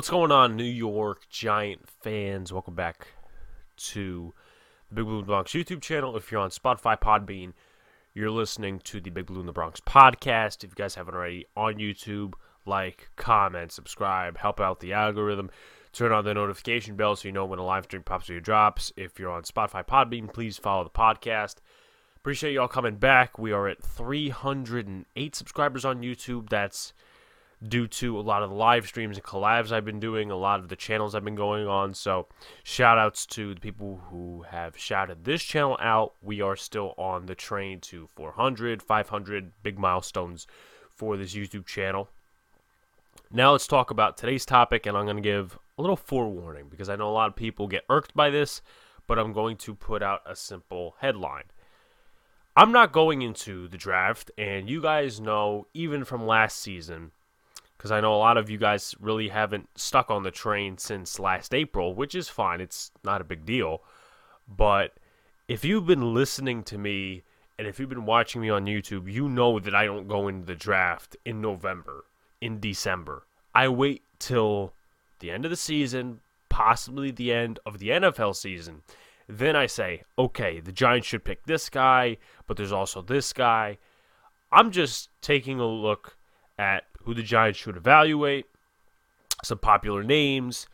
What's going on, New York Giant fans? Welcome back to the Big Blue in the Bronx YouTube channel. If you're on Spotify, Podbean, you're listening to the Big Blue in the Bronx podcast. If you guys haven't already on YouTube, like, comment, subscribe, help out the algorithm, turn on the notification bell so you know when a live stream pops or your drops. If you're on Spotify, Podbean, please follow the podcast. Appreciate y'all coming back. We are at 308 subscribers on YouTube. That's due to a lot of the live streams and collabs I've been doing, a lot of the channels I've been going on. So, shout outs to the people who have shouted this channel out. We are still on the train to 400, 500 big milestones for this YouTube channel. Now, let's talk about today's topic, and I'm going to give a little forewarning because I know a lot of people get irked by this, but I'm going to put out a simple headline. I'm not going into the draft, and you guys know, even from last season, because I know a lot of you guys really haven't stuck on the train since last April, which is fine. It's not a big deal. But if you've been listening to me and if you've been watching me on YouTube, you know that I don't go into the draft in November, in December. I wait till the end of the season, possibly the end of the NFL season. Then I say, okay, the Giants should pick this guy, but there's also this guy. I'm just taking a look at who the Giants should evaluate, some popular names,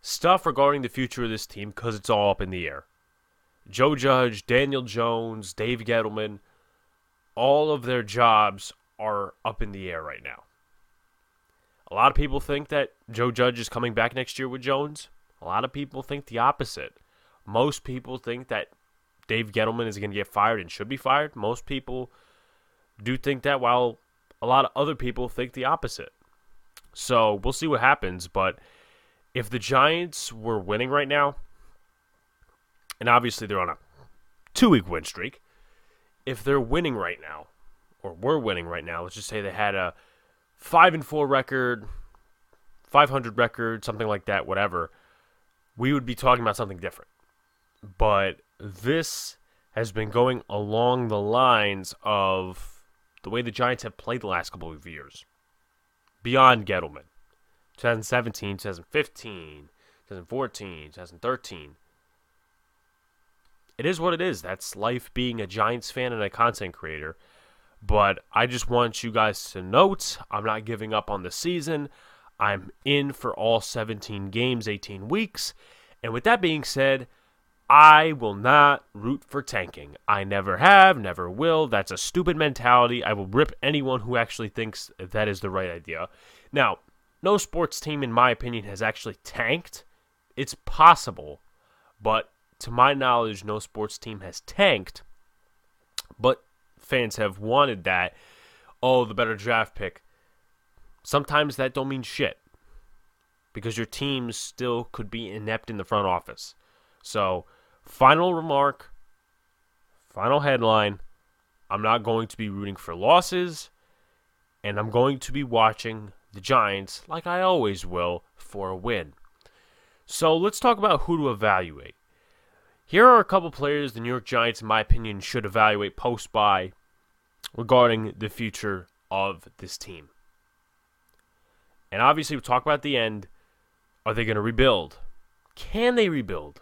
stuff regarding the future of this team because it's all up in the air. Joe Judge, Daniel Jones, Dave Gettleman, all of their jobs are up in the air right now. A lot of people think that Joe Judge is coming back next year with Jones. A lot of people think the opposite. Most people think that Dave Gettleman is going to get fired and should be fired. Most people do think that, while a lot of other people think the opposite. So we'll see what happens. But if the Giants were winning right now, and obviously they're on a two week win streak, if they're winning right now, or were winning right now, let's just say they had a five and four record, 500 record, something like that, whatever, we would be talking about something different. But this has been going along the lines of the way the Giants have played the last couple of years. Beyond Gettleman. 2017, 2015, 2014, 2013. It is what it is. That's life being a Giants fan and a content creator. But I just want you guys to note I'm not giving up on the season. I'm in for all 17 games, 18 weeks. And with that being said, I will not root for tanking. I never have, never will. That's a stupid mentality. I will rip anyone who actually thinks that is the right idea. Now, no sports team, in my opinion, has actually tanked. It's possible, but to my knowledge, no sports team has tanked. But fans have wanted that. Oh, the better draft pick. Sometimes that don't mean shit because your team still could be inept in the front office. So, final remark, final headline I'm not going to be rooting for losses, and I'm going to be watching the Giants, like I always will, for a win. So, let's talk about who to evaluate. Here are a couple players the New York Giants, in my opinion, should evaluate post bye regarding the future of this team. And obviously, we'll talk about the end. Are they going to rebuild? Can they rebuild?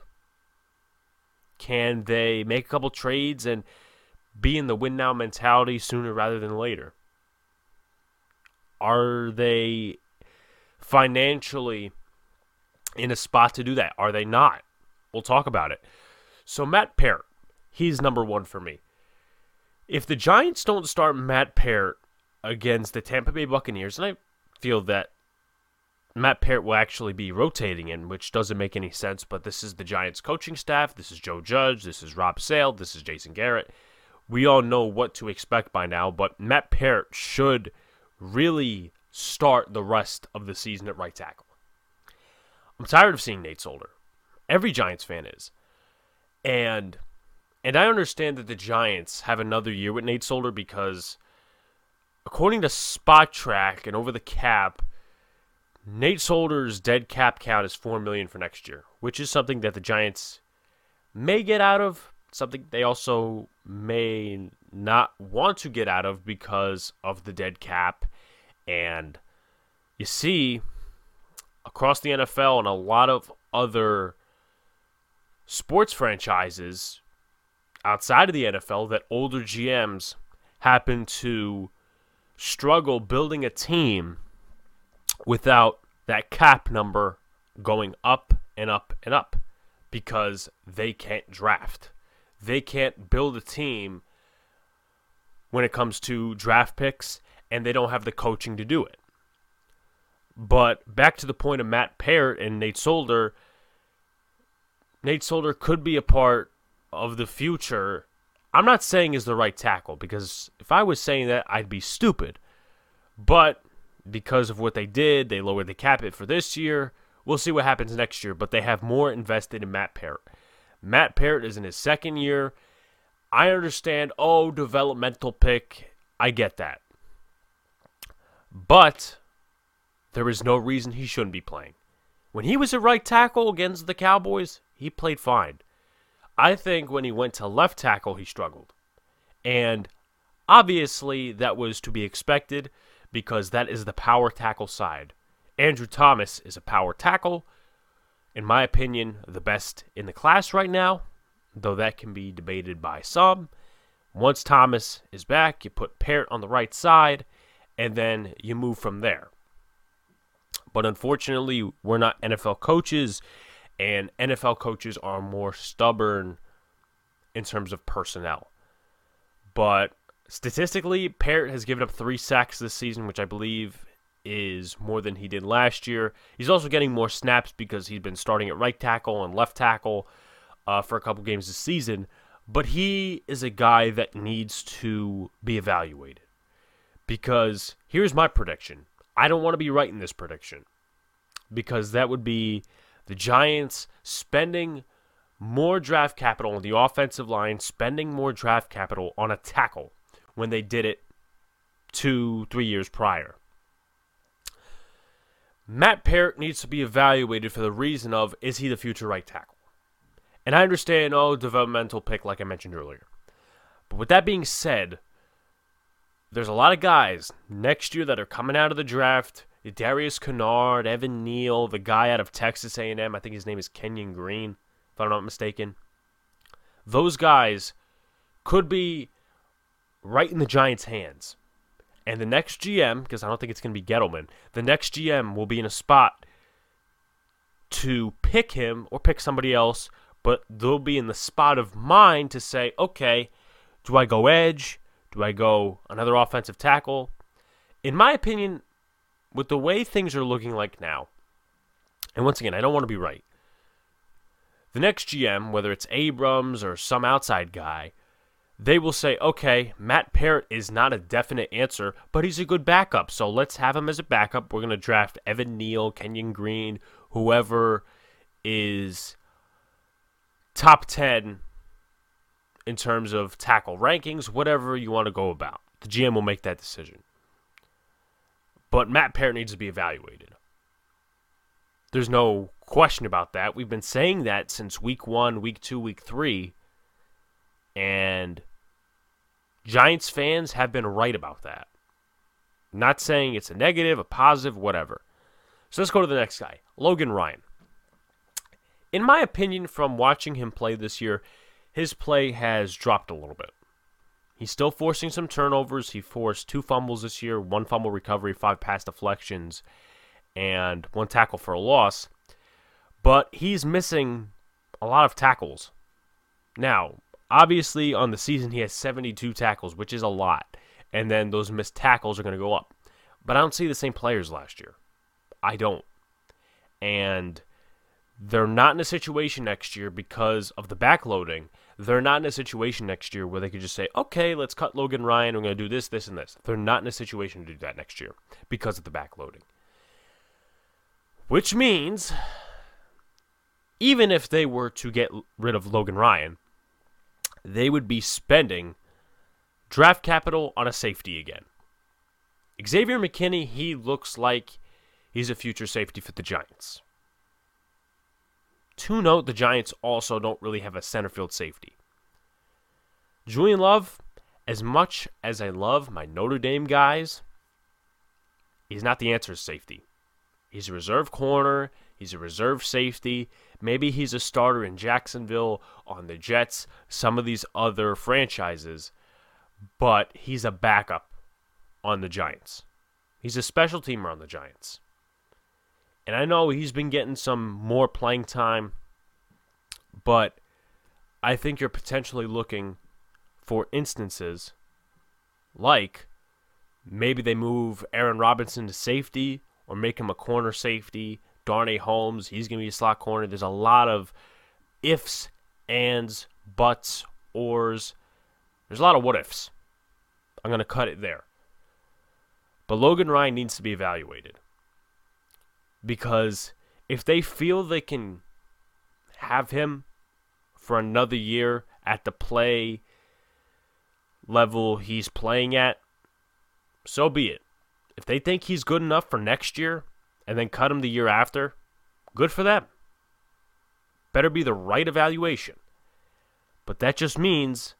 Can they make a couple trades and be in the win now mentality sooner rather than later? Are they financially in a spot to do that? Are they not? We'll talk about it. So, Matt Peart, he's number one for me. If the Giants don't start Matt Peart against the Tampa Bay Buccaneers, and I feel that Matt Peart will actually be rotating in, which doesn't make any sense. But this is the Giants coaching staff. This is Joe Judge. This is Rob Sale. This is Jason Garrett. We all know what to expect by now, but Matt Peart should really start the rest of the season at right tackle. I'm tired of seeing Nate Solder. Every Giants fan is. And and I understand that the Giants have another year with Nate Solder because according to Spotrac and over the cap, Nate Solder's dead cap count is four million for next year, which is something that the Giants may get out of. Something they also may not want to get out of because of the dead cap. And you see, across the NFL and a lot of other sports franchises outside of the NFL that older GMs happen to struggle building a team without that cap number going up and up and up because they can't draft. They can't build a team when it comes to draft picks and they don't have the coaching to do it. But back to the point of Matt Peart and Nate Solder, Nate Solder could be a part of the future. I'm not saying is the right tackle because if I was saying that, I'd be stupid. But because of what they did, they lowered the cap it for this year. We'll see what happens next year, but they have more invested in Matt Peart. Matt Peart is in his second year. I understand, oh, developmental pick. I get that. But there is no reason he shouldn't be playing. When he was a right tackle against the Cowboys, he played fine. I think when he went to left tackle, he struggled. And obviously, that was to be expected because that is the power tackle side. Andrew Thomas is a power tackle. In my opinion, the best in the class right now, though that can be debated by some. Once Thomas is back, you put Peart on the right side, and then you move from there. But unfortunately, we're not NFL coaches, and NFL coaches are more stubborn in terms of personnel. But statistically, Peart has given up three sacks this season, which I believe is more than he did last year. He's also getting more snaps because he's been starting at right tackle and left tackle uh, for a couple games this season. But he is a guy that needs to be evaluated because here's my prediction. I don't want to be right in this prediction because that would be the Giants spending more draft capital on the offensive line, spending more draft capital on a tackle when they did it two, three years prior. Matt Peart needs to be evaluated for the reason of is he the future right tackle? And I understand, oh, developmental pick, like I mentioned earlier. But with that being said, there's a lot of guys next year that are coming out of the draft. Darian Kinnard, Evan Neal, the guy out of Texas A&M. I think his name is Kenyon Green, if I'm not mistaken. Those guys could be right in the Giants' hands. And the next GM, because I don't think it's going to be Gettleman, the next GM will be in a spot to pick him or pick somebody else, but they'll be in the spot of mind to say, okay, do I go edge? Do I go another offensive tackle? In my opinion, with the way things are looking like now, and once again, I don't want to be right. The next GM, whether it's Abrams or some outside guy, they will say, okay, Matt Peart is not a definite answer, but he's a good backup. So let's have him as a backup. We're going to draft Evan Neal, Kenyon Green, whoever is top 10 in terms of tackle rankings, whatever you want to go about. The GM will make that decision. But Matt Peart needs to be evaluated. There's no question about that. We've been saying that since week one, week two, week three. And Giants fans have been right about that. not saying it's a negative, a positive, whatever. So let's go to the next guy Logan Ryan. In my opinion, from watching him play this year, his play has dropped a little bit. He's still forcing some turnovers. He forced two fumbles this year, one fumble recovery, five pass deflections, and one tackle for a loss. But he's missing a lot of tackles. Now, Obviously, on the season, he has 72 tackles, which is a lot. And then those missed tackles are going to go up. But I don't see the same players last year. I don't. And they're not in a situation next year because of the backloading. They're not in a situation next year where they could just say, okay, let's cut Logan Ryan. We're going to do this, this, and this. They're not in a situation to do that next year because of the backloading. Which means, even if they were to get rid of Logan Ryan, they would be spending draft capital on a safety again. Xavier McKinney, he looks like he's a future safety for the Giants. To note, the Giants also don't really have a center field safety. Julian Love, as much as I love my Notre Dame guys, he's not the answer to safety. He's a reserve corner. He's a reserve safety. Maybe he's a starter in Jacksonville, on the Jets, some of these other franchises, but he's a backup on the Giants. He's a special teamer on the Giants. And I know he's been getting some more playing time, but I think you're potentially looking for instances like maybe they move Aaron Robinson to safety or make him a corner safety. Darnay Holmes, he's going to be a slot corner. There's a lot of ifs, ands, buts, ors. There's a lot of what ifs. I'm going to cut it there. But Logan Ryan needs to be evaluated. Because if they feel they can have him for another year at the play level he's playing at, so be it. If they think he's good enough for next year and then cut him the year after, good for them. Better be the right evaluation. But that just means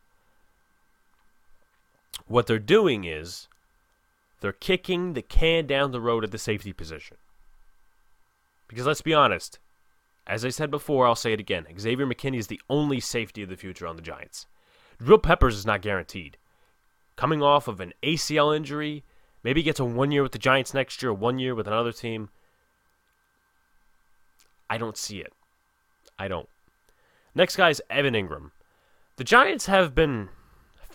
what they're doing is they're kicking the can down the road at the safety position. Because let's be honest, as I said before, I'll say it again Xavier McKinney is the only safety of the future on the Giants. Drill Peppers is not guaranteed. Coming off of an ACL injury, maybe he gets a one year with the Giants next year, one year with another team. I don't see it. I don't. Next guy is Evan Engram. The Giants have been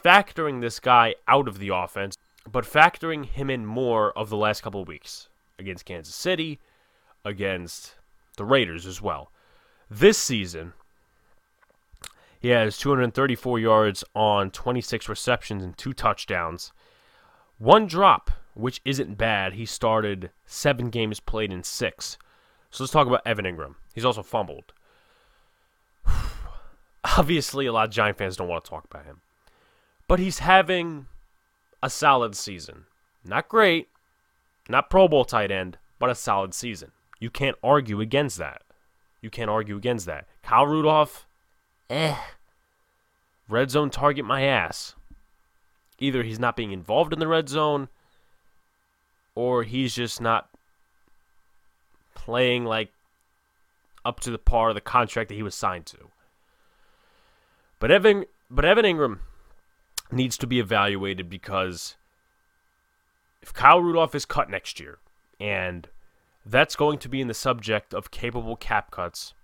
factoring this guy out of the offense, but factoring him in more of the last couple of weeks against Kansas City, against the Raiders as well. This season, he has 234 yards on 26 receptions and two touchdowns. One drop, which isn't bad. He started seven games played in six. So let's talk about Evan Engram. He's also fumbled. Obviously, a lot of Giant fans don't want to talk about him. But he's having a solid season. Not great, not Pro Bowl tight end, but a solid season. You can't argue against that. You can't argue against that. Kyle Rudolph, eh. Red zone target my ass. Either he's not being involved in the red zone or he's just not playing like up to the par of the contract that he was signed to. But Evan but Evan Engram needs to be evaluated because if Kyle Rudolph is cut next year and that's going to be in the subject of capable cap cuts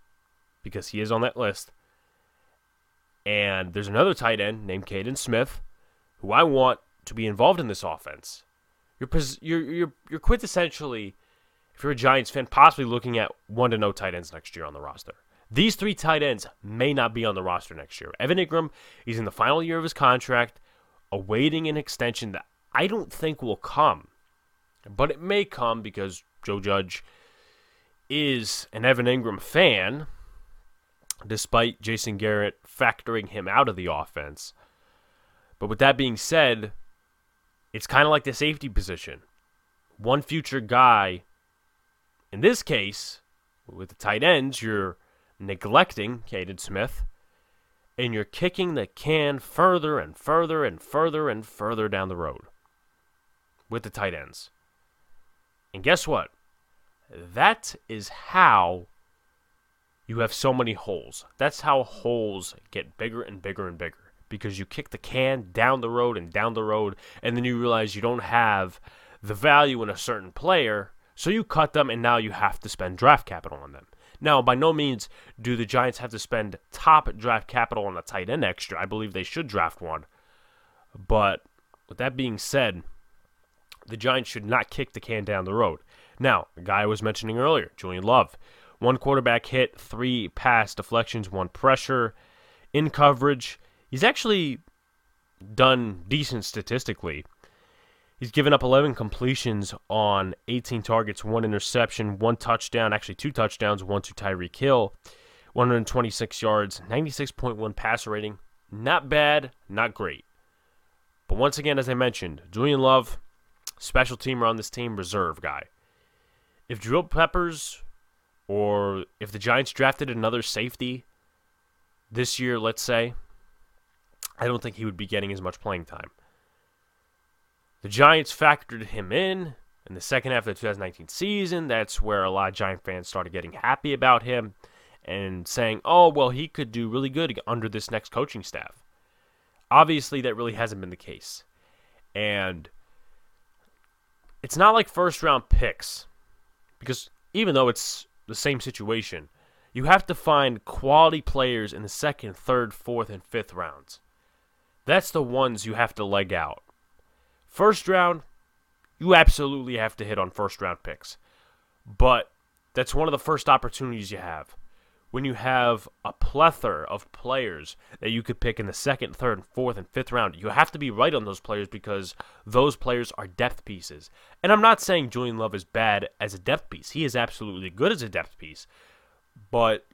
because he is on that list. And there's another tight end named Kaden Smith who I want to be involved in this offense. You're you're you're, you're quintessentially if you're a Giants fan possibly looking at one to no tight ends next year on the roster. These three tight ends may not be on the roster next year. Evan Engram is in the final year of his contract, awaiting an extension that I don't think will come. But it may come because Joe Judge is an Evan Engram fan, despite Jason Garrett factoring him out of the offense. But with that being said, it's kind of like the safety position. One future guy, in this case, with the tight ends, you're neglecting Kaden Smith, and you're kicking the can further and further and further and further down the road with the tight ends. And guess what? That is how you have so many holes. That's how holes get bigger and bigger and bigger because you kick the can down the road and down the road, and then you realize you don't have the value in a certain player, so you cut them, and now you have to spend draft capital on them. Now, by no means do the Giants have to spend top draft capital on a tight end extra. I believe they should draft one. But with that being said, the Giants should not kick the can down the road. Now, the guy I was mentioning earlier, Julian Love, one quarterback hit, three pass deflections, one pressure in coverage. He's actually done decent statistically. He's given up 11 completions on 18 targets, one interception, one touchdown, actually two touchdowns, one to Tyreek Hill, 126 yards, 96.1 passer rating. Not bad, not great. But once again, as I mentioned, Julian Love, special teamer on this team, reserve guy. If Drill Peppers or if the Giants drafted another safety this year, let's say, I don't think he would be getting as much playing time. The Giants factored him in in the second half of the 2019 season, that's where a lot of Giant fans started getting happy about him and saying, oh, well, he could do really good under this next coaching staff. Obviously, that really hasn't been the case. And it's not like first round picks, because even though it's the same situation, you have to find quality players in the second, third, fourth, and fifth rounds. That's the ones you have to leg out. First round, you absolutely have to hit on first round picks. But that's one of the first opportunities you have. When you have a plethora of players that you could pick in the second, third, and fourth, and fifth round, you have to be right on those players because those players are depth pieces. And I'm not saying Julian Love is bad as a depth piece. He is absolutely good as a depth piece. But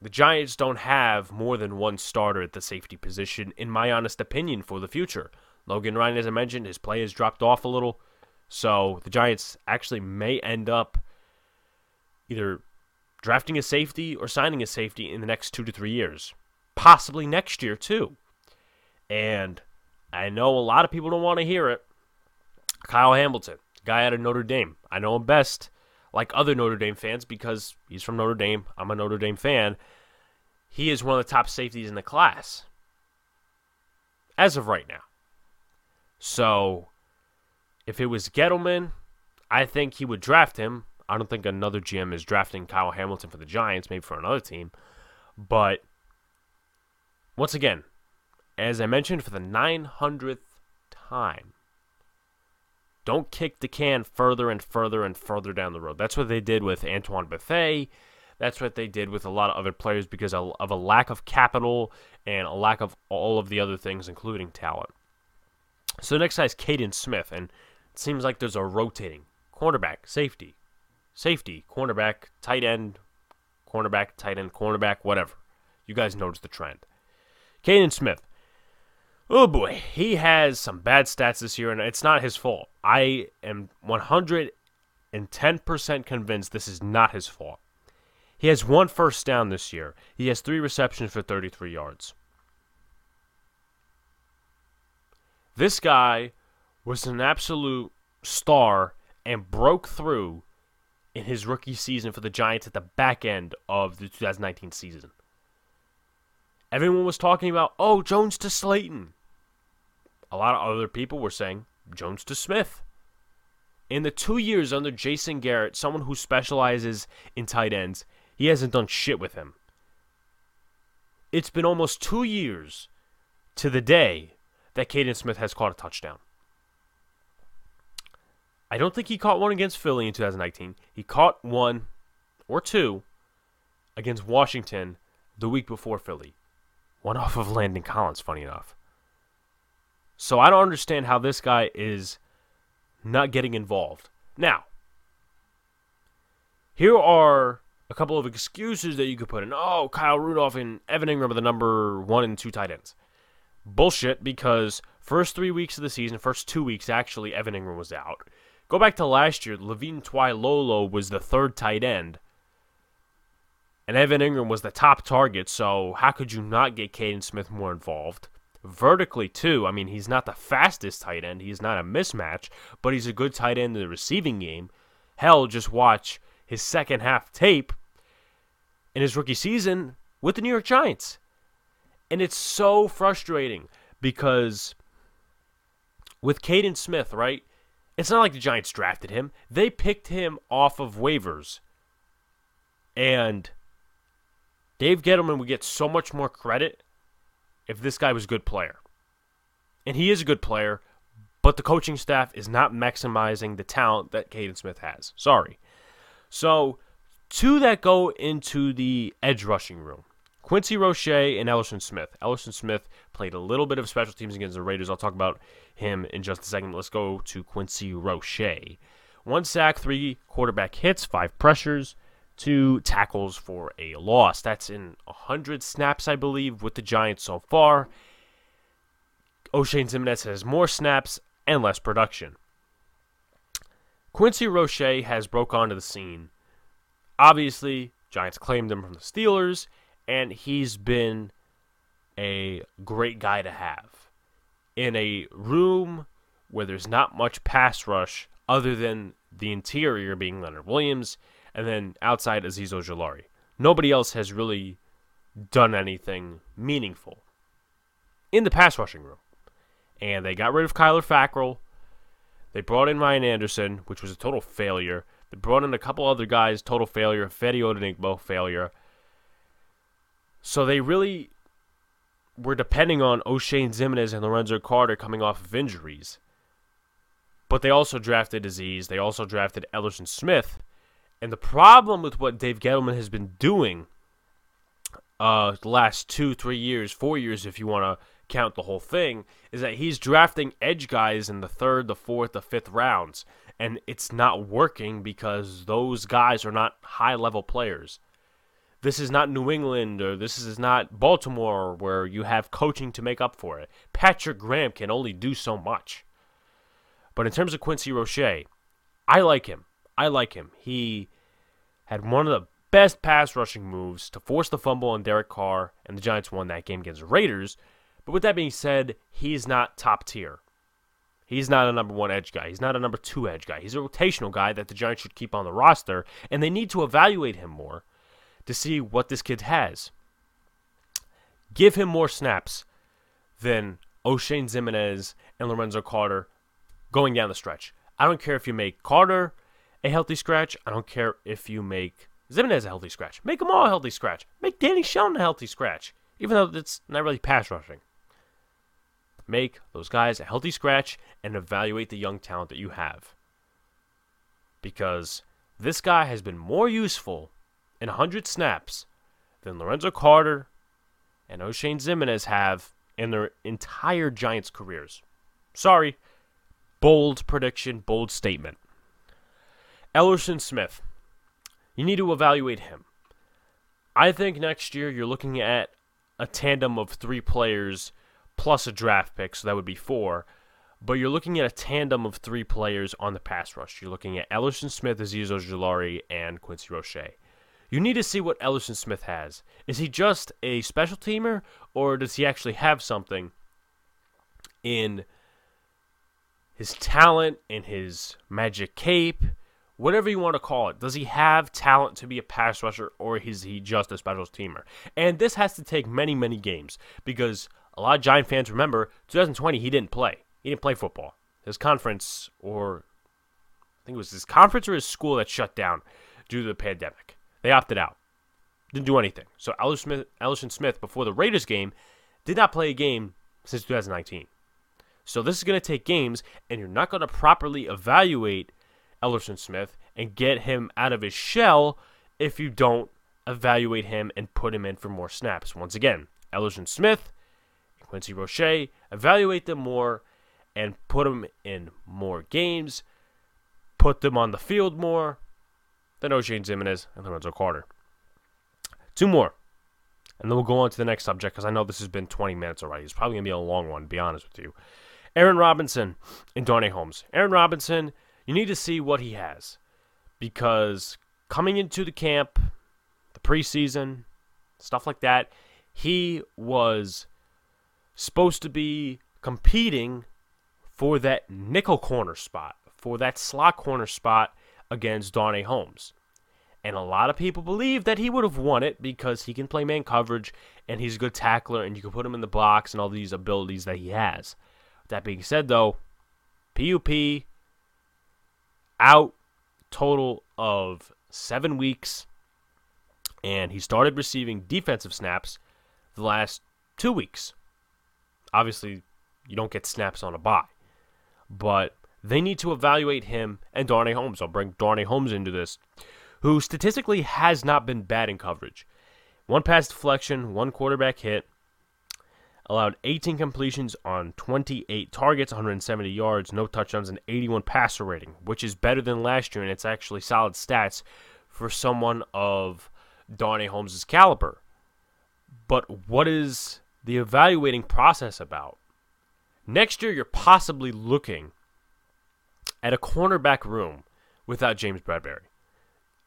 the Giants don't have more than one starter at the safety position, in my honest opinion, for the future. Logan Ryan, as I mentioned, his play has dropped off a little. So the Giants actually may end up either drafting a safety or signing a safety in the next two to three years. Possibly next year, too. And I know a lot of people don't want to hear it. Kyle Hamilton, guy out of Notre Dame. I know him best, like other Notre Dame fans, because he's from Notre Dame. I'm a Notre Dame fan. He is one of the top safeties in the class as of right now. So, if it was Gettleman, I think he would draft him. I don't think another GM is drafting Kyle Hamilton for the Giants, maybe for another team. But once again, as I mentioned for the 900th time, don't kick the can further and further and further down the road. That's what they did with Antoine Bethea. That's what they did with a lot of other players because of a lack of capital and a lack of all of the other things, including talent. So next guy is Kaden Smith, and it seems like there's a rotating cornerback, safety, safety, cornerback, tight end, cornerback, tight end, cornerback, whatever. You guys notice the trend. Kaden Smith. Oh boy, he has some bad stats this year, and it's not his fault. I am 110% convinced this is not his fault. He has one first down this year. He has three receptions for 33 yards. This guy was an absolute star and broke through in his rookie season for the Giants at the back end of the 2019 season. Everyone was talking about, oh, Jones to Slayton. A lot of other people were saying Jones to Smith. In the two years under Jason Garrett, someone who specializes in tight ends, he hasn't done shit with him. It's been almost two years to the day that Kaden Smith has caught a touchdown. I don't think he caught one against Philly in 2019. He caught one or two against Washington the week before Philly. One off of Landon Collins, funny enough. So I don't understand how this guy is not getting involved. Now, here are a couple of excuses that you could put in. Oh, Kyle Rudolph and Evan Engram are the number one and two tight ends. Bullshit, because first three weeks of the season, first two weeks actually, Evan Engram was out. Go back to last year, Levine Toilolo was the third tight end. And Evan Engram was the top target, so how could you not get Kaden Smith more involved? Vertically, too, I mean, he's not the fastest tight end. He's not a mismatch, but he's a good tight end in the receiving game. Hell, just watch his second half tape in his rookie season with the New York Giants. And it's so frustrating because with Kaden Smith, right? It's not like the Giants drafted him. They picked him off of waivers. And Dave Gettleman would get so much more credit if this guy was a good player. And he is a good player, but the coaching staff is not maximizing the talent that Kaden Smith has. Sorry. So, two that go into the edge rushing room. Quincy Roche and Elerson Smith. Elerson Smith played a little bit of special teams against the Raiders. I'll talk about him in just a second. Let's go to Quincy Roche. One sack, three quarterback hits, five pressures, two tackles for a loss. That's in 100 snaps, I believe, with the Giants so far. Oshane Ximines has more snaps and less production. Quincy Roche has broke onto the scene. Obviously, Giants claimed him from the Steelers and he's been a great guy to have in a room where there's not much pass rush other than the interior being Leonard Williams and then outside Azeez Ojulari. Nobody else has really done anything meaningful in the pass rushing room. And they got rid of Kyler Fackrell. They brought in Ryan Anderson, which was a total failure. They brought in a couple other guys, total failure. Fede Odenigbo, failure. So they really were depending on Oshane Ximines and Lorenzo Carter coming off of injuries. But they also drafted Azeez. They also drafted Elerson Smith. And the problem with what Dave Gettleman has been doing uh, the last two, three years, four years, if you want to count the whole thing, is that he's drafting edge guys in the third, the fourth, the fifth rounds. And it's not working because those guys are not high level players. This is not New England or this is not Baltimore where you have coaching to make up for it. Patrick Graham can only do so much. But in terms of Quincy Roche, I like him. I like him. He had one of the best pass rushing moves to force the fumble on Derek Carr, and the Giants won that game against the Raiders. But with that being said, he's not top tier. He's not a number one edge guy. He's not a number two edge guy. He's a rotational guy that the Giants should keep on the roster, and they need to evaluate him more to see what this kid has. Give him more snaps than Oshane Ximines and Lorenzo Carter going down the stretch. I don't care if you make Carter a healthy scratch. I don't care if you make Ximines a healthy scratch. Make them all a healthy scratch. Make Danny Shelton a healthy scratch, even though it's not really pass rushing. Make those guys a healthy scratch and evaluate the young talent that you have. Because this guy has been more useful in 100 snaps than Lorenzo Carter and Oshane Ximines have in their entire Giants careers. Sorry. Bold prediction, bold statement. Elerson Smith. You need to evaluate him. I think next year you're looking at a tandem of three players plus a draft pick, so that would be four. But you're looking at a tandem of three players on the pass rush. You're looking at Elerson Smith, Azeez Ojulari, and Quincy Roche. You need to see what Elerson Smith has. Is he just a special teamer, or does he actually have something in his talent, and his magic cape, whatever you want to call it. Does he have talent to be a pass rusher, or is he just a special teamer? And this has to take many, many games because a lot of Giant fans remember 2020 he didn't play. He didn't play football. His conference, or I think it was his conference or his school that shut down due to the pandemic. They opted out. Didn't do anything. So Elerson Smith, Smith before the Raiders game, did not play a game since 2019. So this is going to take games, and you're not going to properly evaluate Elerson Smith and get him out of his shell if you don't evaluate him and put him in for more snaps. Once again, Elerson Smith, Quincy Roche, evaluate them more and put them in more games, put them on the field more than Oshane Ximines and Lorenzo Carter. Two more. And then we'll go on to the next subject because I know this has been 20 minutes already. It's probably going to be a long one, to be honest with you. Aaron Robinson and Darnay Holmes. Aaron Robinson, you need to see what he has because coming into the camp, the preseason, stuff like that, he was supposed to be competing for that nickel corner spot, for that slot corner spot against Darnay Holmes. And a lot of people believe that he would have won it because he can play man coverage and he's a good tackler and you can put him in the box and all these abilities that he has. That being said, though, PUP out total of seven weeks, and he started receiving defensive snaps the last two weeks. Obviously, you don't get snaps on a bye, but they need to evaluate him and Darnay Holmes. I'll bring Darnay Holmes into this, who statistically has not been bad in coverage. One pass deflection, one quarterback hit, allowed 18 completions on 28 targets, 170 yards, no touchdowns, and 81 passer rating, which is better than last year, and it's actually solid stats for someone of Darnay Holmes' caliber. But what is the evaluating process about? Next year, you're possibly looking at a cornerback room without James Bradberry.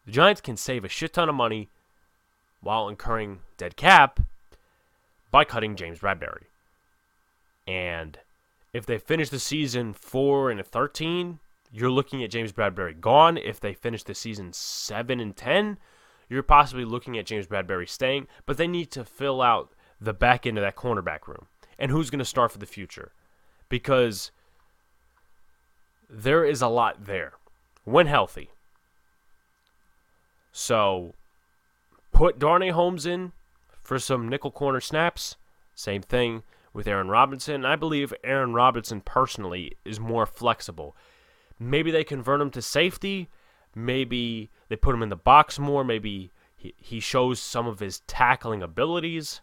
The Giants can save a shit ton of money while incurring dead cap by cutting James Bradberry. And If they finish the season 4 and 13, you're looking at James Bradberry gone. If they finish the season 7 and 10, you're possibly looking at James Bradberry staying, but they need to fill out the back end of that cornerback room. And who's going to start for the future? Because there is a lot there when healthy. So put Darnay Holmes in for some nickel corner snaps. Same thing with Aaron Robinson. I believe Aaron Robinson personally is more flexible. Maybe they convert him to safety. Maybe they put him in the box more. Maybe he, he shows some of his tackling abilities.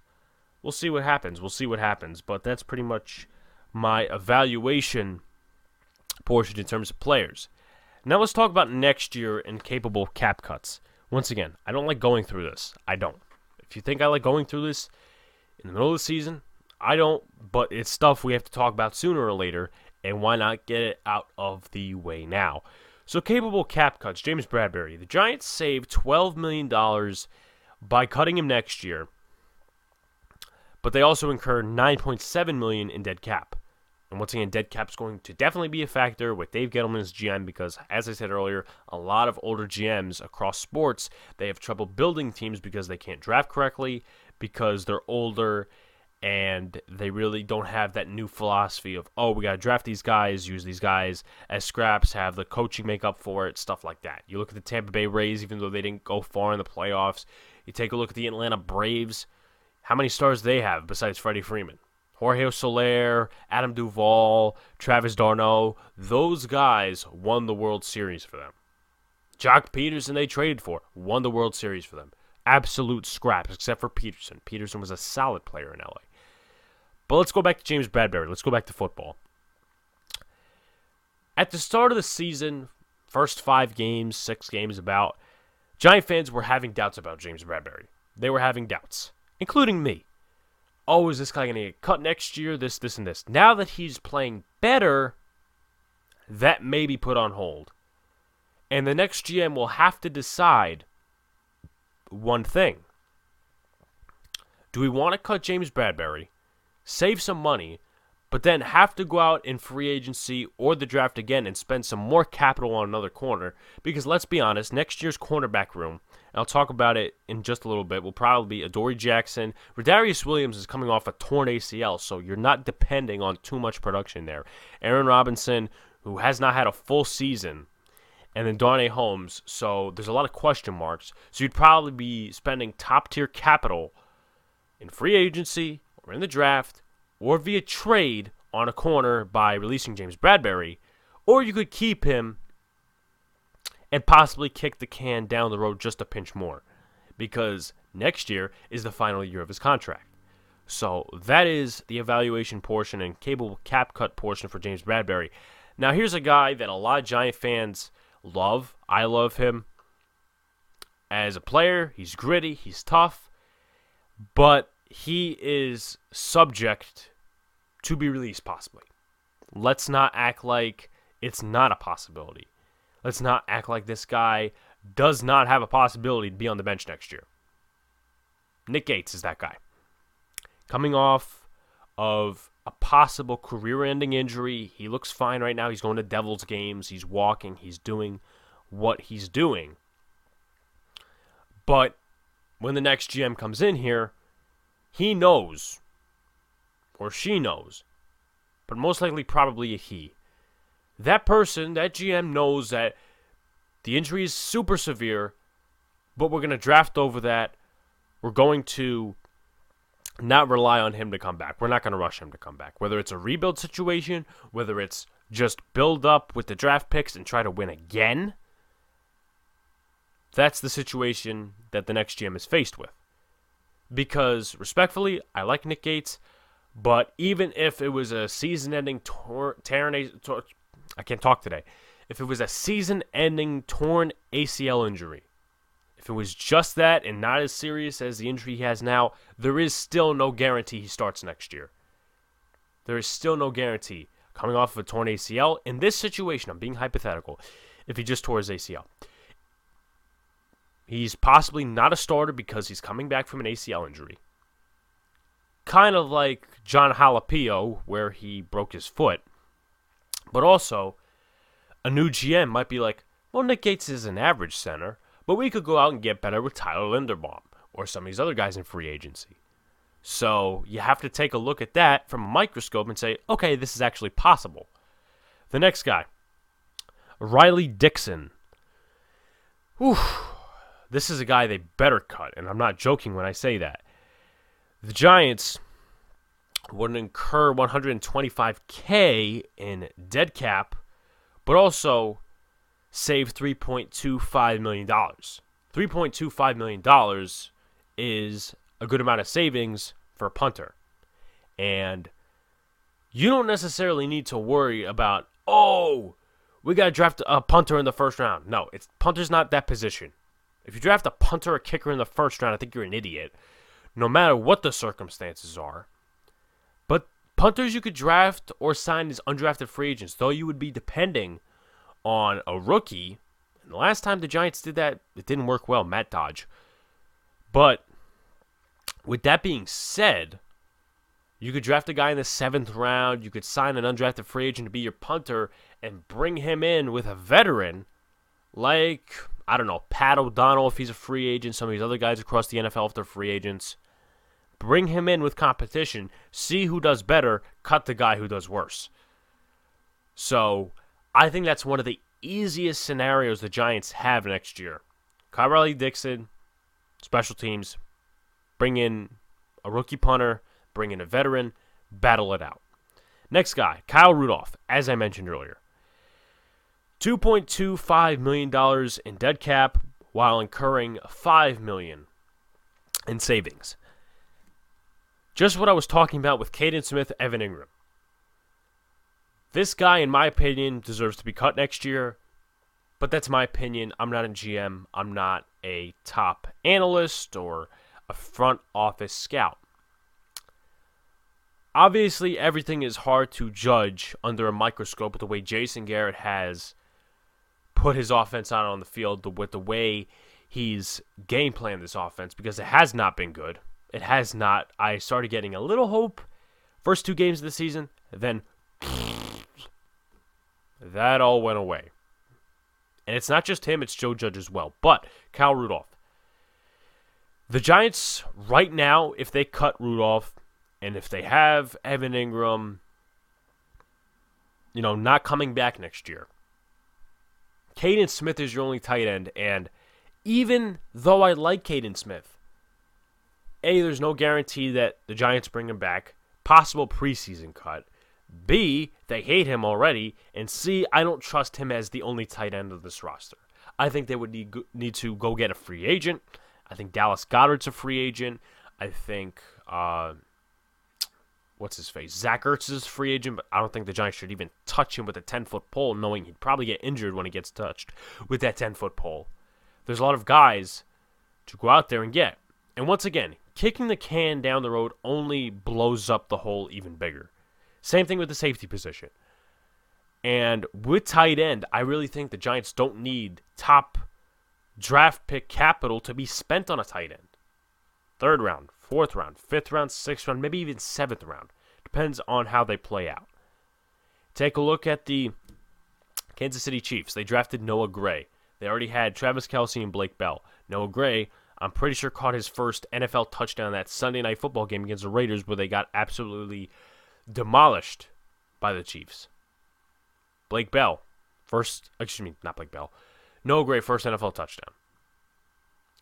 We'll see what happens. We'll see what happens. But that's pretty much my evaluation portion in terms of players. Now let's talk about next year and capable cap cuts. Once again, I don't like going through this. I don't. If you think I like going through this in the middle of the season, I don't, but it's stuff we have to talk about sooner or later, and why not get it out of the way now? So, capable cap cuts. James Bradberry. The Giants saved $12 million by cutting him next year, but they also incurred 9.7 million in dead cap. And once again, dead cap's going to definitely be a factor with Dave Gettleman as GM because, as I said earlier, a lot of older GMs across sports they have trouble building teams because they can't draft correctly, because they're older, and they really don't have that new philosophy of oh we got to draft these guys use these guys as scraps have the coaching make up for it stuff like that. You look at the tampa bay rays even though they didn't go far in the playoffs you take a look at the atlanta braves how many stars they have besides freddie freeman jorge soler adam duvall travis d'arnaud those guys won the world series for them joc Pederson, they traded for won the world series for them absolute scraps, except for Pederson. Pederson was a solid player in LA. But let's go back to James Bradberry. Let's go back to football. At the start of the season, first five games, six games about, Giant fans were having doubts about James Bradberry. They were having doubts, including me. Oh, is this guy going to get cut next year? This, this, and this. Now that he's playing better, that may be put on hold. And the next GM will have to decide one thing. Do we want to cut James Bradberry, save some money, but then have to go out in free agency or the draft again and spend some more capital on another corner? Because let's be honest, next year's cornerback room, I'll talk about it in just a little bit, will probably be Adoree Jackson. Rodarius Williams is coming off a torn ACL, so you're not depending on too much production there. Aaron Robinson, who has not had a full season, and then Darnay Holmes. So there's a lot of question marks. So you'd probably be spending top tier capital in free agency or in the draft or via trade on a corner by releasing James Bradberry, or you could keep him and possibly kick the can down the road just a pinch more because next year is the final year of his contract. So that is the evaluation portion and capable cap cut portion for James Bradberry. Now here's a guy that a lot of Giant fans love. I love him as a player. He's gritty, he's tough, but he is subject to be released possibly. Let's not act like it's not a possibility. Let's not act like this guy does not have a possibility to be on the bench next year. Nick Gates is that guy. Coming off of a possible career ending injury. He looks fine right now. He's going to Devils games. He's walking. He's doing what he's doing. But when the next GM comes in here, he knows, or she knows, but most likely probably a he. That person, that GM knows that the injury is super severe, but we're going to draft over that. We're going to not rely on him to come back. We're not going to rush him to come back. Whether it's a rebuild situation, whether it's just build up with the draft picks and try to win again, that's the situation that the next GM is faced with. Because, respectfully, I like Nick Gates, but even if it was a season ending tor- tor- I can't talk today. If it was a season ending torn ACL injury, if it was just that and not as serious as the injury he has now, there is still no guarantee he starts next year. There is still no guarantee. Coming off of a torn ACL, in this situation, I'm being hypothetical, if he just tore his ACL, he's possibly not a starter because he's coming back from an ACL injury. kind of like Jon Halapio, where he broke his foot. But also, a new GM might be like, well, Nick Gates is an average center, but we could go out and get better with Tyler Linderbaum or some of these other guys in free agency. So you have to take a look at that from a microscope and say, okay, this is actually possible. The next guy, Riley Dixon. Whew. This is a guy they better cut, and I'm not joking when I say that. The Giants would incur 125k in dead cap, but also save 3.25 million dollars. 3.25 million dollars is a good amount of savings for a punter. And you don't necessarily need to worry about, oh, we got to draft a punter in the first round. No, it's punter's not that position. If you draft a punter or kicker in the first round, I think you're an idiot, no matter what the circumstances are. Punters you could draft or sign as undrafted free agents, though you would be depending on a rookie. And the last time the Giants did that, it didn't work well. Matt Dodge. But with that being said, you could draft a guy in the seventh round. You could sign an undrafted free agent to be your punter and bring him in with a veteran like, I don't know, Pat O'Donnell if he's a free agent, some of these other guys across the NFL if they're free agents. Bring him in with competition, see who does better, cut the guy who does worse. So I think that's one of the easiest scenarios the Giants have next year. Kyle Dixon, special teams, bring in a rookie punter, bring in a veteran, battle it out. Next guy, Kyle Rudolph, as I mentioned earlier. $2.25 million in dead cap while incurring 5 million in savings. Just what I was talking about with Kaden Smith, Evan Engram. This guy, in my opinion, deserves to be cut next year, but that's my opinion. I'm not a GM. I'm not a top analyst or a front office scout. Obviously, everything is hard to judge under a microscope with the way Jason Garrett has put his offense out on the field, with the way he's game planned this offense, because it has not been good. It has not. I started getting a little hope first two games of the season, then that all went away. And it's not just him, it's Joe Judge as well. But Cal Rudolph, the Giants, right now, if they cut Rudolph and if they have Evan Engram, you know, not coming back next year, Kaden Smith is your only tight end. And even though I like Kaden Smith, A, there's no guarantee that the Giants bring him back. Possible preseason cut. B, they hate him already. And C, I don't trust him as the only tight end of this roster. I think they would need, need to go get a free agent. I think Dallas Goedert's a free agent. I think uh, what's his face? Zach Ertz is a free agent, but I don't think the Giants should even touch him with a ten foot pole, knowing he'd probably get injured when he gets touched with that ten foot pole. There's a lot of guys to go out there and get. And once again, kicking the can down the road only blows up the hole even bigger. Same thing with the safety position. And with tight end, I really think the Giants don't need top draft pick capital to be spent on a tight end. Third round, fourth round, fifth round, sixth round, maybe even seventh round. Depends on how they play out. Take a look at the Kansas City Chiefs. They drafted Noah Gray. They already had Travis Kelce and Blake Bell. Noah Gray, I'm pretty sure, caught his first NFL touchdown that Sunday night football game against the Raiders where they got absolutely demolished by the Chiefs. Blake Bell, first, excuse me, not Blake Bell. Noah Gray first NFL touchdown.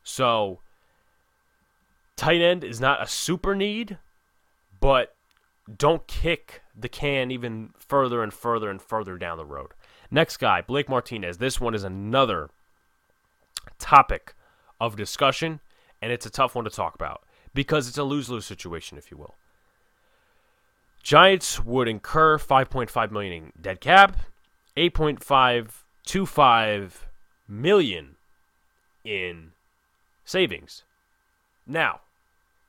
So, tight end is not a super need, but don't kick the can even further and further and further down the road. Next guy, Blake Martinez. This one is another topic of discussion, and it's a tough one to talk about because it's a lose lose situation, if you will. Giants would incur 5.5 million in dead cap, 8.525 million in savings. Now,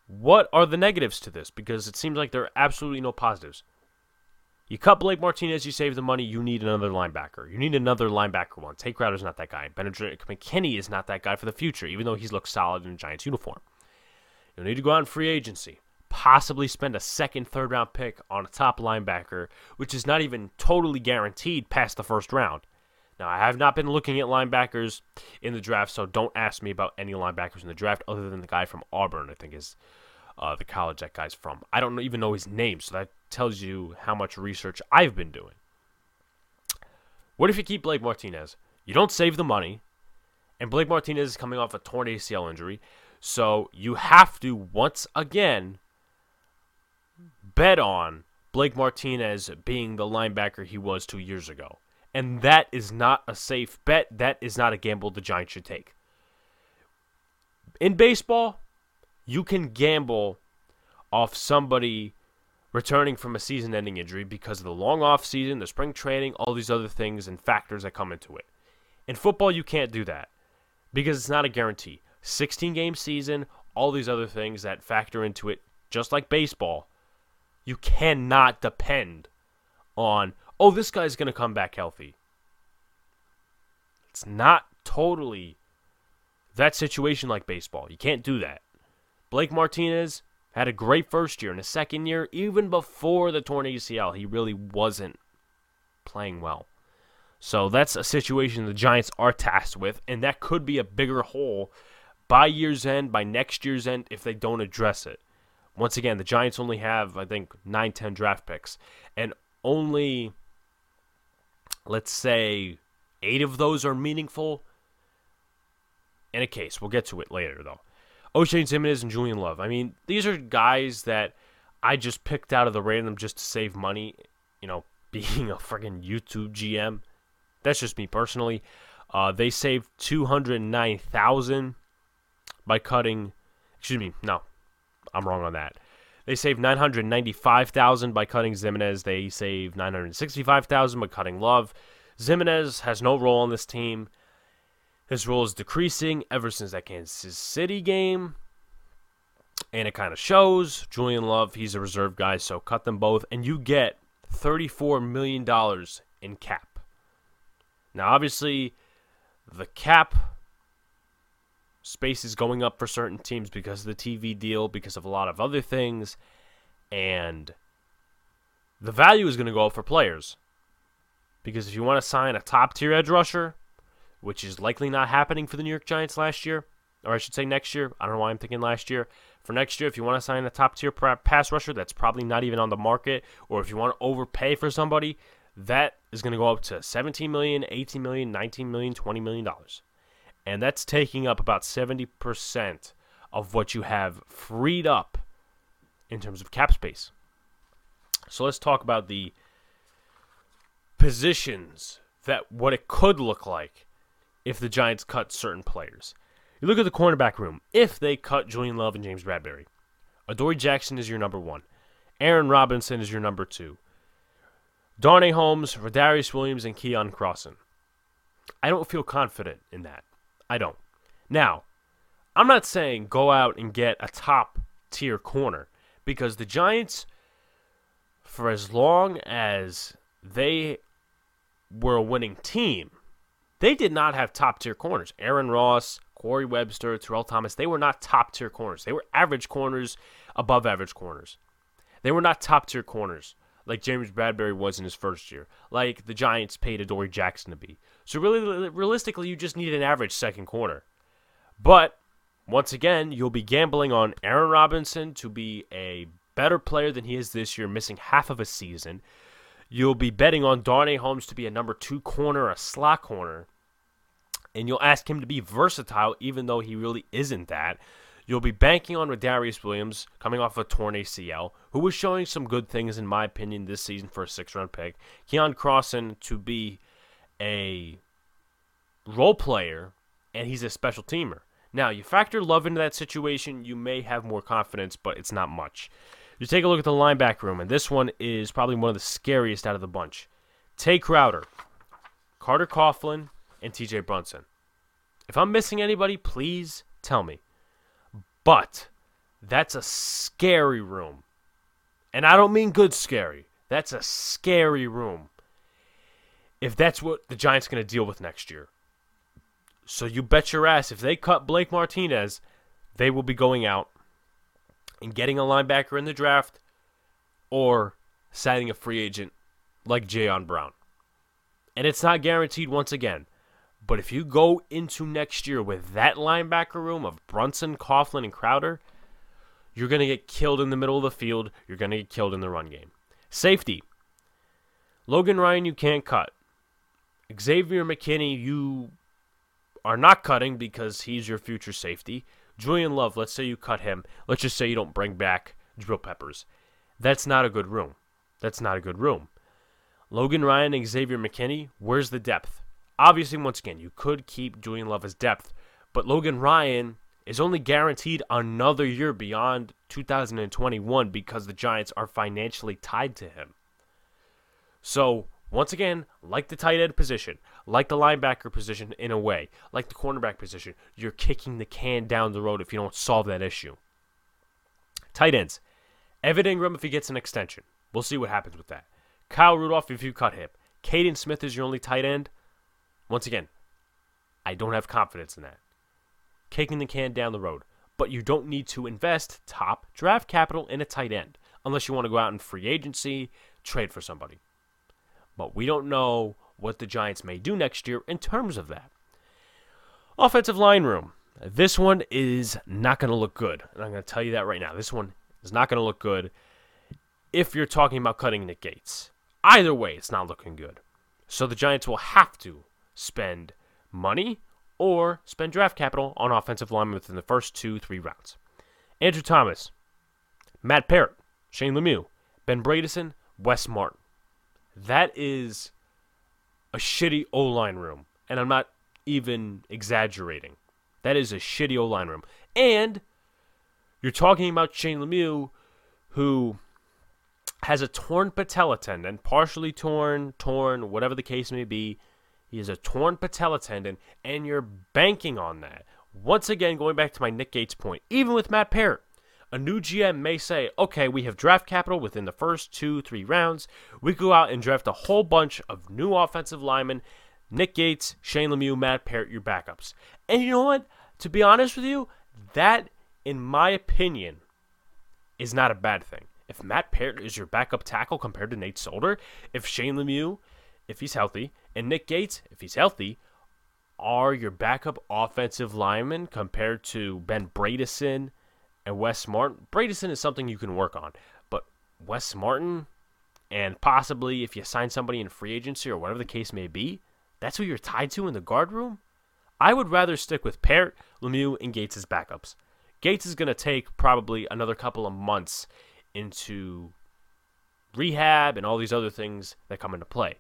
what are the negatives to this? Because it seems like there are absolutely no positives. You cut Blake Martinez, you save the money. You need another linebacker. You need another linebacker one. Tae Crowder's not that guy. Benardrick McKinney is not that guy for the future, even though he's looked solid in a Giants uniform. You'll need to go out in free agency. possibly spend a second, third round pick on a top linebacker, which is not even totally guaranteed past the first round. Now, I have not been looking at linebackers in the draft, so don't ask me about any linebackers in the draft other than the guy from Auburn, I think is uh, the college that guy's from. I don't even know his name, so that tells you how much research I've been doing. What if you keep Blake Martinez? You don't save the money, and Blake Martinez is coming off a torn ACL injury, so you have to once again bet on Blake Martinez being the linebacker he was two years ago. And that is not a safe bet. That is not a gamble the Giants should take. In baseball, you can gamble off somebody returning from a season ending injury because of the long off season, the spring training, all these other things and factors that come into it. In football, you can't do that because it's not a guarantee. 16 game season, all these other things that factor into it, just like baseball, you cannot depend on oh, this guy's going to come back healthy. It's not totally that situation like baseball. You can't do that. Blake Martinez had a great first year. and a second year, even before the torn ACL, he really wasn't playing well. So that's a situation the Giants are tasked with, and that could be a bigger hole by year's end, by next year's end, if they don't address it. Once again, the Giants only have, I think, 9, 10 draft picks, and only let's say eight of those are meaningful in a case. We'll get to it later, though. Oshane Ximines and Julian Love. I mean, these are guys that I just picked out of the random just to save money. You know, being a friggin' YouTube GM. That's just me personally. Uh, they saved two hundred nine thousand by cutting. Excuse me, no, I'm wrong on that. They saved 995,000 by cutting Ximines. They saved 965,000 by cutting Love. Ximines has no role on this team. His role is decreasing ever since that Kansas City game. And it kind of shows. Julian Love, he's a reserve guy, so cut them both. And you get $34 million in cap. Now, obviously, the cap space is going up for certain teams because of the TV deal, because of a lot of other things, and the value is going to go up for players. Because if you want to sign a top tier edge rusher, which is likely not happening for the New York Giants last year, or I should say next year, I don't know why I'm thinking last year. For next year, if you want to sign a top tier pass rusher that's probably not even on the market, or if you want to overpay for somebody, that is going to go up to 17 million, 18 million, 19 million, 20 million dollars and that's taking up about 70% of what you have freed up in terms of cap space. So let's talk about the positions that what it could look like if the Giants cut certain players. You look at the cornerback room. If they cut Julian Love and James Bradberry, Adoree Jackson is your number one. Aaron Robinson is your number two. Darnay Holmes, Rodarius Williams, and Keion Crossen. I don't feel confident in that. I don't. Now, I'm not saying go out and get a top tier corner because the Giants, for as long as they were a winning team, they did not have top tier corners. Aaron Ross, Corey Webster, Terrell Thomas, they were not top tier corners. They were average corners, above average corners. They were not top tier corners like James Bradberry was in his first year, like the Giants paid Adoree Jackson to be. So really, realistically, you just need an average second corner. But once again, you'll be gambling on Aaron Robinson to be a better player than he is this year, missing half of a season. You'll be betting on Darnay Holmes to be a number two corner, a slot corner. And you'll ask him to be versatile, even though he really isn't that. You'll be banking on Darius Williams coming off a torn ACL, who was showing some good things, in my opinion, this season for a six round pick. Keion Crossen to be a role player, and he's a special teamer. Now, you factor Love into that situation, you may have more confidence, but it's not much. You take a look at the linebacker room, and this one is probably one of the scariest out of the bunch. Tae Crowder, Carter Coughlin, and TJ Brunson. If I'm missing anybody, please tell me. But that's a scary room. And I don't mean good scary. That's a scary room. If that's what the Giants are going to deal with next year. So you bet your ass if they cut Blake Martinez, they will be going out and getting a linebacker in the draft or signing a free agent like Jayon Brown. And it's not guaranteed once again. But if you go into next year with that linebacker room of Brunson, Coughlin, and Crowder, you're going to get killed in the middle of the field. You're going to get killed in the run game. Safety. Logan Ryan, you can't cut. Xavier McKinney, you are not cutting because he's your future safety. Julian Love, let's say you cut him. Let's just say you don't bring back Jabrill Peppers. That's not a good room. That's not a good room. Logan Ryan Xavier McKinney, where's the depth? Obviously, once again, you could keep Julian Love as depth, but Logan Ryan is only guaranteed another year beyond 2021 because the Giants are financially tied to him. So, once again, like the tight end position, like the linebacker position in a way, like the cornerback position, you're kicking the can down the road if you don't solve that issue. Tight ends. Evan Engram if he gets an extension. We'll see what happens with that. Kyle Rudolph if you cut him. Kaden Smith is your only tight end. Once again, I don't have confidence in that. Kicking the can down the road. But you don't need to invest top draft capital in a tight end unless you want to go out in free agency, trade for somebody. But we don't know what the Giants may do next year in terms of that. Offensive line room. This one is not going to look good. And I'm going to tell you that right now. This one is not going to look good if you're talking about cutting Nick Gates. Either way, it's not looking good. So the Giants will have to spend money or spend draft capital on offensive linemen within the first two, three rounds. Andrew Thomas, Matt Peart, Shane Lemieux, Ben Bredeson, Wes Martin. That is a shitty O line room. And I'm not even exaggerating. That is a shitty O line room. And you're talking about Shane Lemieux, who has a torn patella tendon, partially torn, torn, whatever the case may be. He has a torn patella tendon, and you're banking on that. Once again, going back to my Nick Gates point, even with Matt Peart, a new GM may say, okay, we have draft capital within the first two, three rounds. We go out and draft a whole bunch of new offensive linemen. Nick Gates, Shane Lemieux, Matt Peart, your backups. And you know what? To be honest with you, that, in my opinion, is not a bad thing. If Matt Peart is your backup tackle compared to Nate Solder, if Shane Lemieux, if he's healthy, and Nick Gates, if he's healthy, are your backup offensive linemen compared to Ben Bredeson and Wes Martin. Bredeson is something you can work on, but Wes Martin and possibly if you sign somebody in free agency or whatever the case may be, that's who you're tied to in the guard room. I would rather stick with Peart, Lemieux, and Gates as backups. Gates is going to take probably another couple of months into rehab and all these other things that come into play.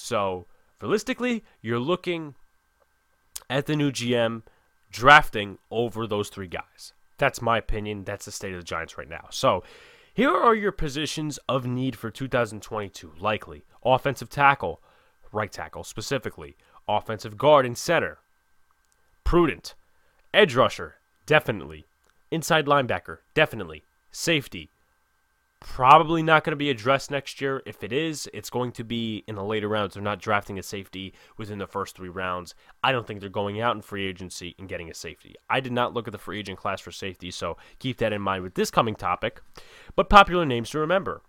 So, realistically, you're looking at the new GM drafting over those three guys. That's my opinion. That's the state of the Giants right now. So, here are your positions of need for 2022. Likely offensive tackle, right tackle specifically, offensive guard and center. Prudent. Edge rusher, definitely. Inside linebacker, definitely. Safety, probably not going to be addressed next year. If it is, it's going to be in the later rounds. They're not drafting a safety within the first three rounds. I don't think they're going out in free agency and getting a safety. I did not look at the free agent class for safety, so keep that in mind with this coming topic. But popular names to remember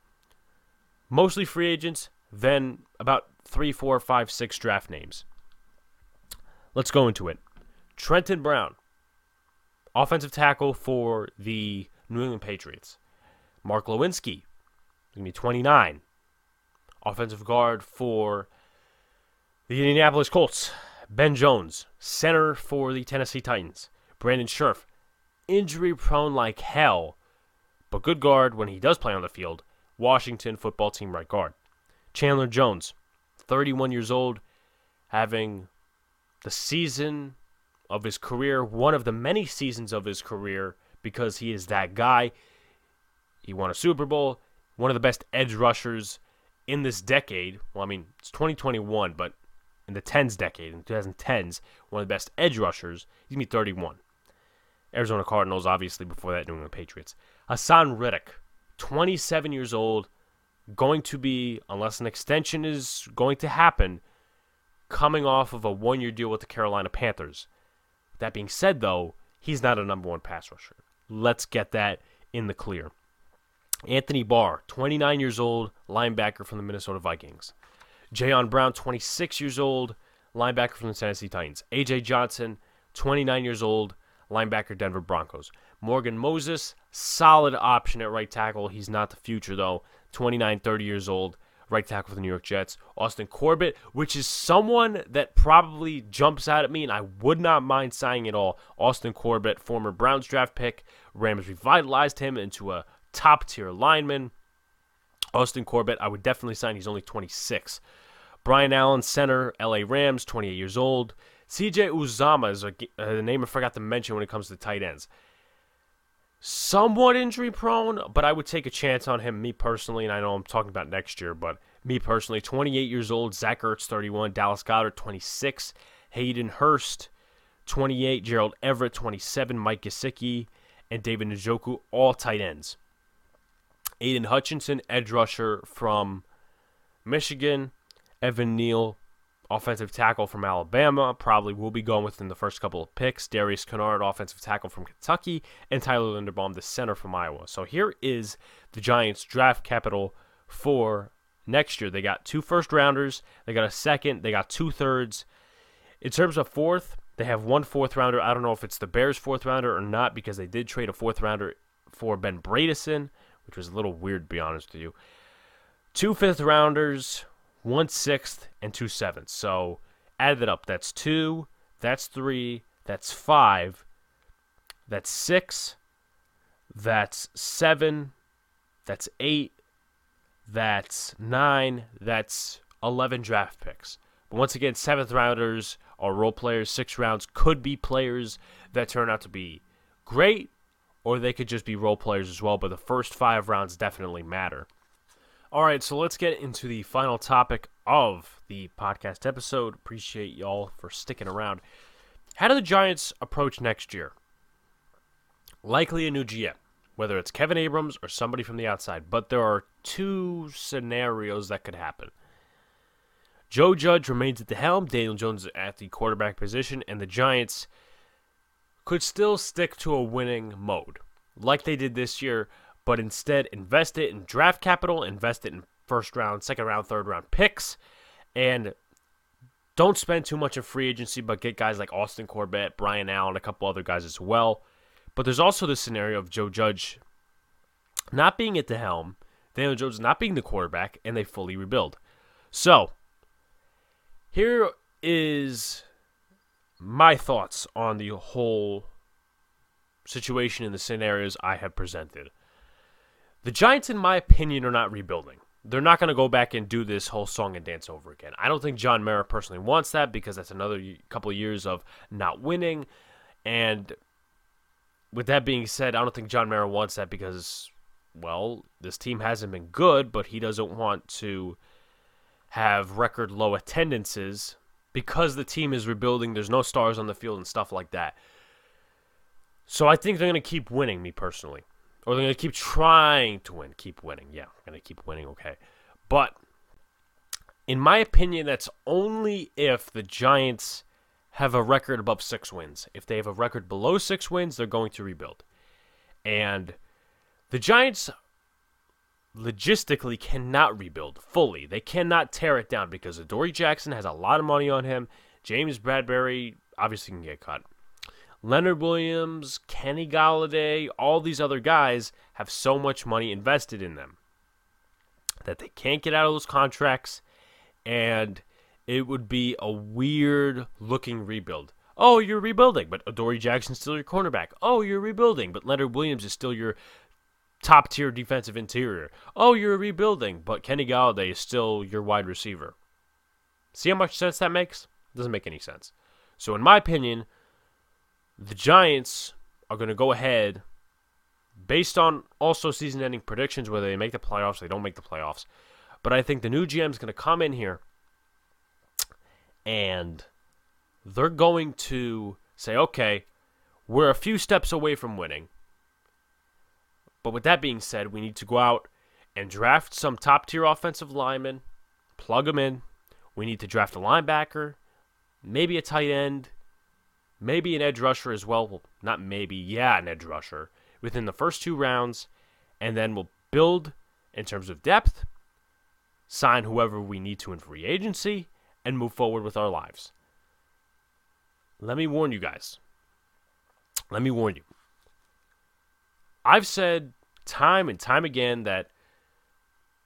mostly free agents, then about three, four, five, six draft names. Let's go into it. Trenton Brown, offensive tackle for the New England Patriots. Mark Glowinski, going to be 29. Offensive guard for the Indianapolis Colts. Ben Jones, center for the Tennessee Titans. Brandon Scherff, injury prone like hell, but good guard when he does play on the field. Washington football team right guard. Chandler Jones, 31 years old, having the season of his career, one of the many seasons of his career, because he is that guy. He won a Super Bowl, one of the best edge rushers in this decade. Well, I mean, it's 2021, but in the 10s decade, in 2010s, one of the best edge rushers. He's going to be 31. Arizona Cardinals, obviously, before that, New England Patriots. Haason Reddick, 27 years old, going to be, unless an extension is going to happen, coming off of a one year deal with the Carolina Panthers. That being said, though, he's not a number one pass rusher. Let's get that in the clear. Anthony Barr, 29 years old, linebacker from the Minnesota Vikings. Jayon Brown, 26 years old, linebacker from the Tennessee Titans. AJ Johnson, 29 years old, linebacker, Denver Broncos. Morgan Moses, solid option at right tackle. He's not the future, though. 29, 30 years old, right tackle for the New York Jets. Austin Corbett, which is someone that probably jumps out at me, and I would not mind signing at all. Austin Corbett, former Browns draft pick. Rams revitalized him into a top tier lineman. Austin Corbett, I would definitely sign. He's only 26. Brian Allen, center, LA Rams, 28 years old. CJ Uzomah is a, a uh, name I forgot to mention when it comes to tight ends. Somewhat injury prone, but I would take a chance on him, me personally. And I know I'm talking about next year, but me personally, 28 years old. Zach Ertz, 31. Dallas Goedert, 26. Hayden Hurst, 28. Gerald Everett, 27. Mike Gesicki, and David Njoku, all tight ends. Aidan Hutchinson, edge rusher from Michigan. Evan Neal, offensive tackle from Alabama, probably will be going within the first couple of picks. Darian Kinnard, offensive tackle from Kentucky, and Tyler Linderbaum, the center from Iowa. So here is the Giants' draft capital for next year. They got two first rounders, they got a second, they got two thirds. In terms of fourth, they have one fourth rounder. I don't know if it's the Bears' fourth rounder or not because they did trade a fourth rounder for Ben Bredeson, which was a little weird, to be honest with you. Two fifth rounders, one sixth, and two sevenths. So add that up. That's two, that's three, that's five, that's six, that's seven, that's eight, that's nine, that's 11 draft picks. But once again, seventh rounders are role players. Six rounds could be players that turn out to be great, or they could just be role players as well. But the first five rounds definitely matter. All right, so let's get into the final topic of the podcast episode. Appreciate y'all for sticking around. How do the Giants approach next year? Likely a new GM, whether it's Kevin Abrams or somebody from the outside, but there are two scenarios that could happen. Joe Judge remains at the helm, Daniel Jones at the quarterback position, and the Giants could still stick to a winning mode, like they did this year, but instead invest it in draft capital, invest it in first round, second round, third round picks, and don't spend too much in free agency, but get guys like Austin Corbett, Brian Allen, a couple other guys as well. But there's also the scenario of Joe Judge not being at the helm, Daniel Jones not being the quarterback, and they fully rebuild. So, here is my thoughts on the whole situation in the scenarios I have presented. The Giants, in my opinion, are not rebuilding. They're not going to go back and do this whole song and dance over again. I don't think John Mara personally wants that because that's another couple of years of not winning. And with that being said, I don't think John Mara wants that because, well, this team hasn't been good, but he doesn't want to have record low attendances because the team is rebuilding. There's no stars on the field and stuff like that. So I think they're going to keep winning, me personally or they're going to keep trying to win, keep winning. Yeah, I'm going to keep winning, okay. But in my opinion, that's only if the Giants have a record above six wins. If they have a record below six wins, they're going to rebuild. And the Giants logistically cannot rebuild fully. They cannot tear it down because Adoree Jackson has a lot of money on him. James Bradberry obviously can get cut. Leonard Williams, Kenny Golladay, all these other guys have so much money invested in them that they can't get out of those contracts, and it would be a weird looking rebuild. Oh, you're rebuilding, but Adoree Jackson's still your cornerback. Oh, you're rebuilding, but Leonard Williams is still your top tier defensive interior. Oh, you're rebuilding, but Kenny Golladay is still your wide receiver. See how much sense that makes? Doesn't make any sense. So, in my opinion, the Giants are going to go ahead based on also season ending predictions, whether they make the playoffs, they don't make the playoffs. But I think the new GM is going to come in here and they're going to say, okay, we're a few steps away from winning. But with that being said, we need to go out and draft some top tier offensive linemen, plug them in. We need to draft a linebacker, maybe a tight end, maybe an edge rusher as well. Well, not maybe, yeah, an edge rusher. within the first two rounds, and then we'll build in terms of depth, sign whoever we need to in free agency, and move forward with our lives. Let me warn you guys. Let me warn you. I've said time and time again that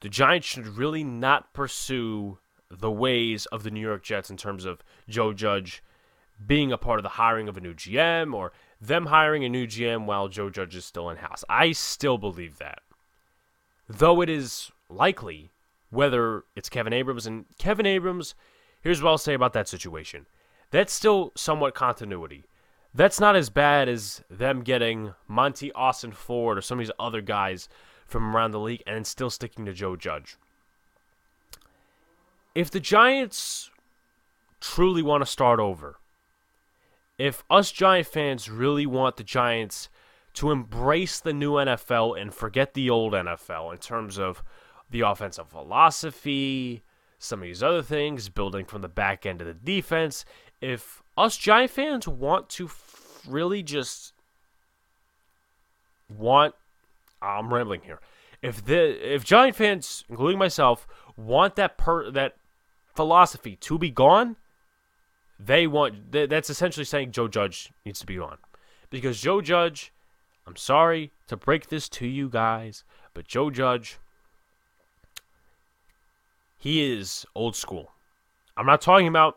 the Giants should really not pursue the ways of the New York Jets in terms of Joe Judge being a part of the hiring of a new GM or them hiring a new GM while Joe Judge is still in house. I still believe that. Though it is likely, whether it's Kevin Abrams, and Kevin Abrams, here's what I'll say about that situation. That's still somewhat continuity. That's not as bad as them getting Monti Ossenfort or some of these other guys from around the league and still sticking to Joe Judge. If the Giants truly want to start over, if us Giant fans really want the Giants to embrace the new NFL and forget the old NFL in terms of the offensive philosophy, some of these other things, building from the back end of the defense, if us Giant fans want to really just want ah, I'm rambling here. If the if Giant fans, including myself, want that per that philosophy to be gone, they want that's essentially saying Joe Judge needs to be gone. Because Joe Judge, I'm sorry to break this to you guys, but Joe Judge he is old school. I'm not talking about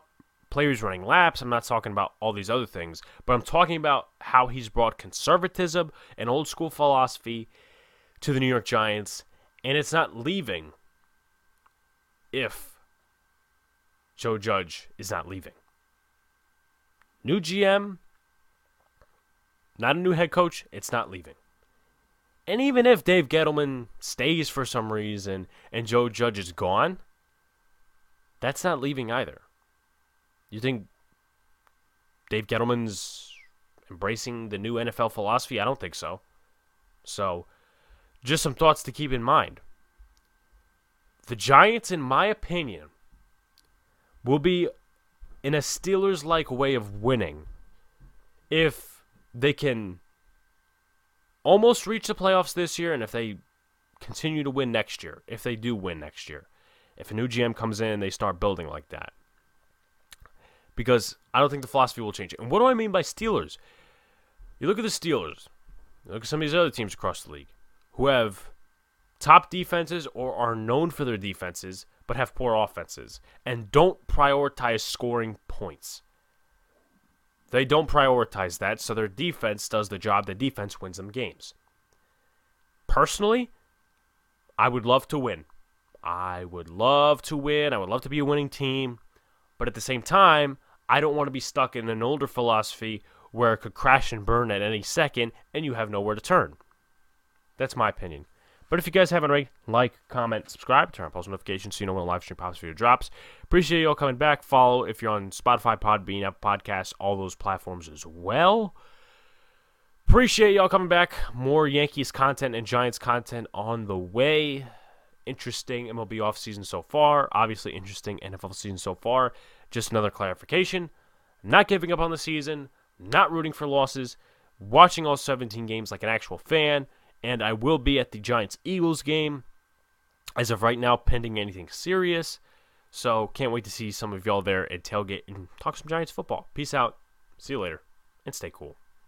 players running laps. I'm not talking about all these other things, but I'm talking about how he's brought conservatism and old school philosophy to the New York Giants, and it's not leaving if Joe Judge is not leaving. New GM, not a new head coach, it's not leaving. And even if Dave Gettleman stays for some reason and Joe Judge is gone, that's not leaving either. You think Dave Gettleman's embracing the new NFL philosophy? I don't think so. So, just some thoughts to keep in mind. The Giants, in my opinion, will be in a Steelers like way of winning if they can almost reach the playoffs this year and if they continue to win next year, if they do win next year. If a new GM comes in and they start building like that. Because I don't think the philosophy will change. And what do I mean by Steelers? You look at the Steelers, look at some of these other teams across the league who have top defenses or are known for their defenses but have poor offenses and don't prioritize scoring points. They don't prioritize that, so their defense does the job. The defense wins them games. Personally, I would love to win. I would love to win. I would love to be a winning team. But at the same time, I don't want to be stuck in an older philosophy where it could crash and burn at any second and you have nowhere to turn. That's my opinion. But if you guys haven't already, like, comment, subscribe, turn on post notifications so you know when a live stream pops for video drops. Appreciate you all coming back. Follow if you're on Spotify, Podbean, Apple Podcasts, all those platforms as well. Appreciate y'all coming back. More Yankees content and Giants content on the way. Interesting MLB offseason so far. Obviously, interesting NFL season so far. Just another clarification. Not giving up on the season, not rooting for losses, watching all 17 games like an actual fan and I will be at the Giants Eagles game as of right now, pending anything serious. So can't wait to see some of y'all there at tailgate and talk some Giants football. Peace out. See you later, and stay cool.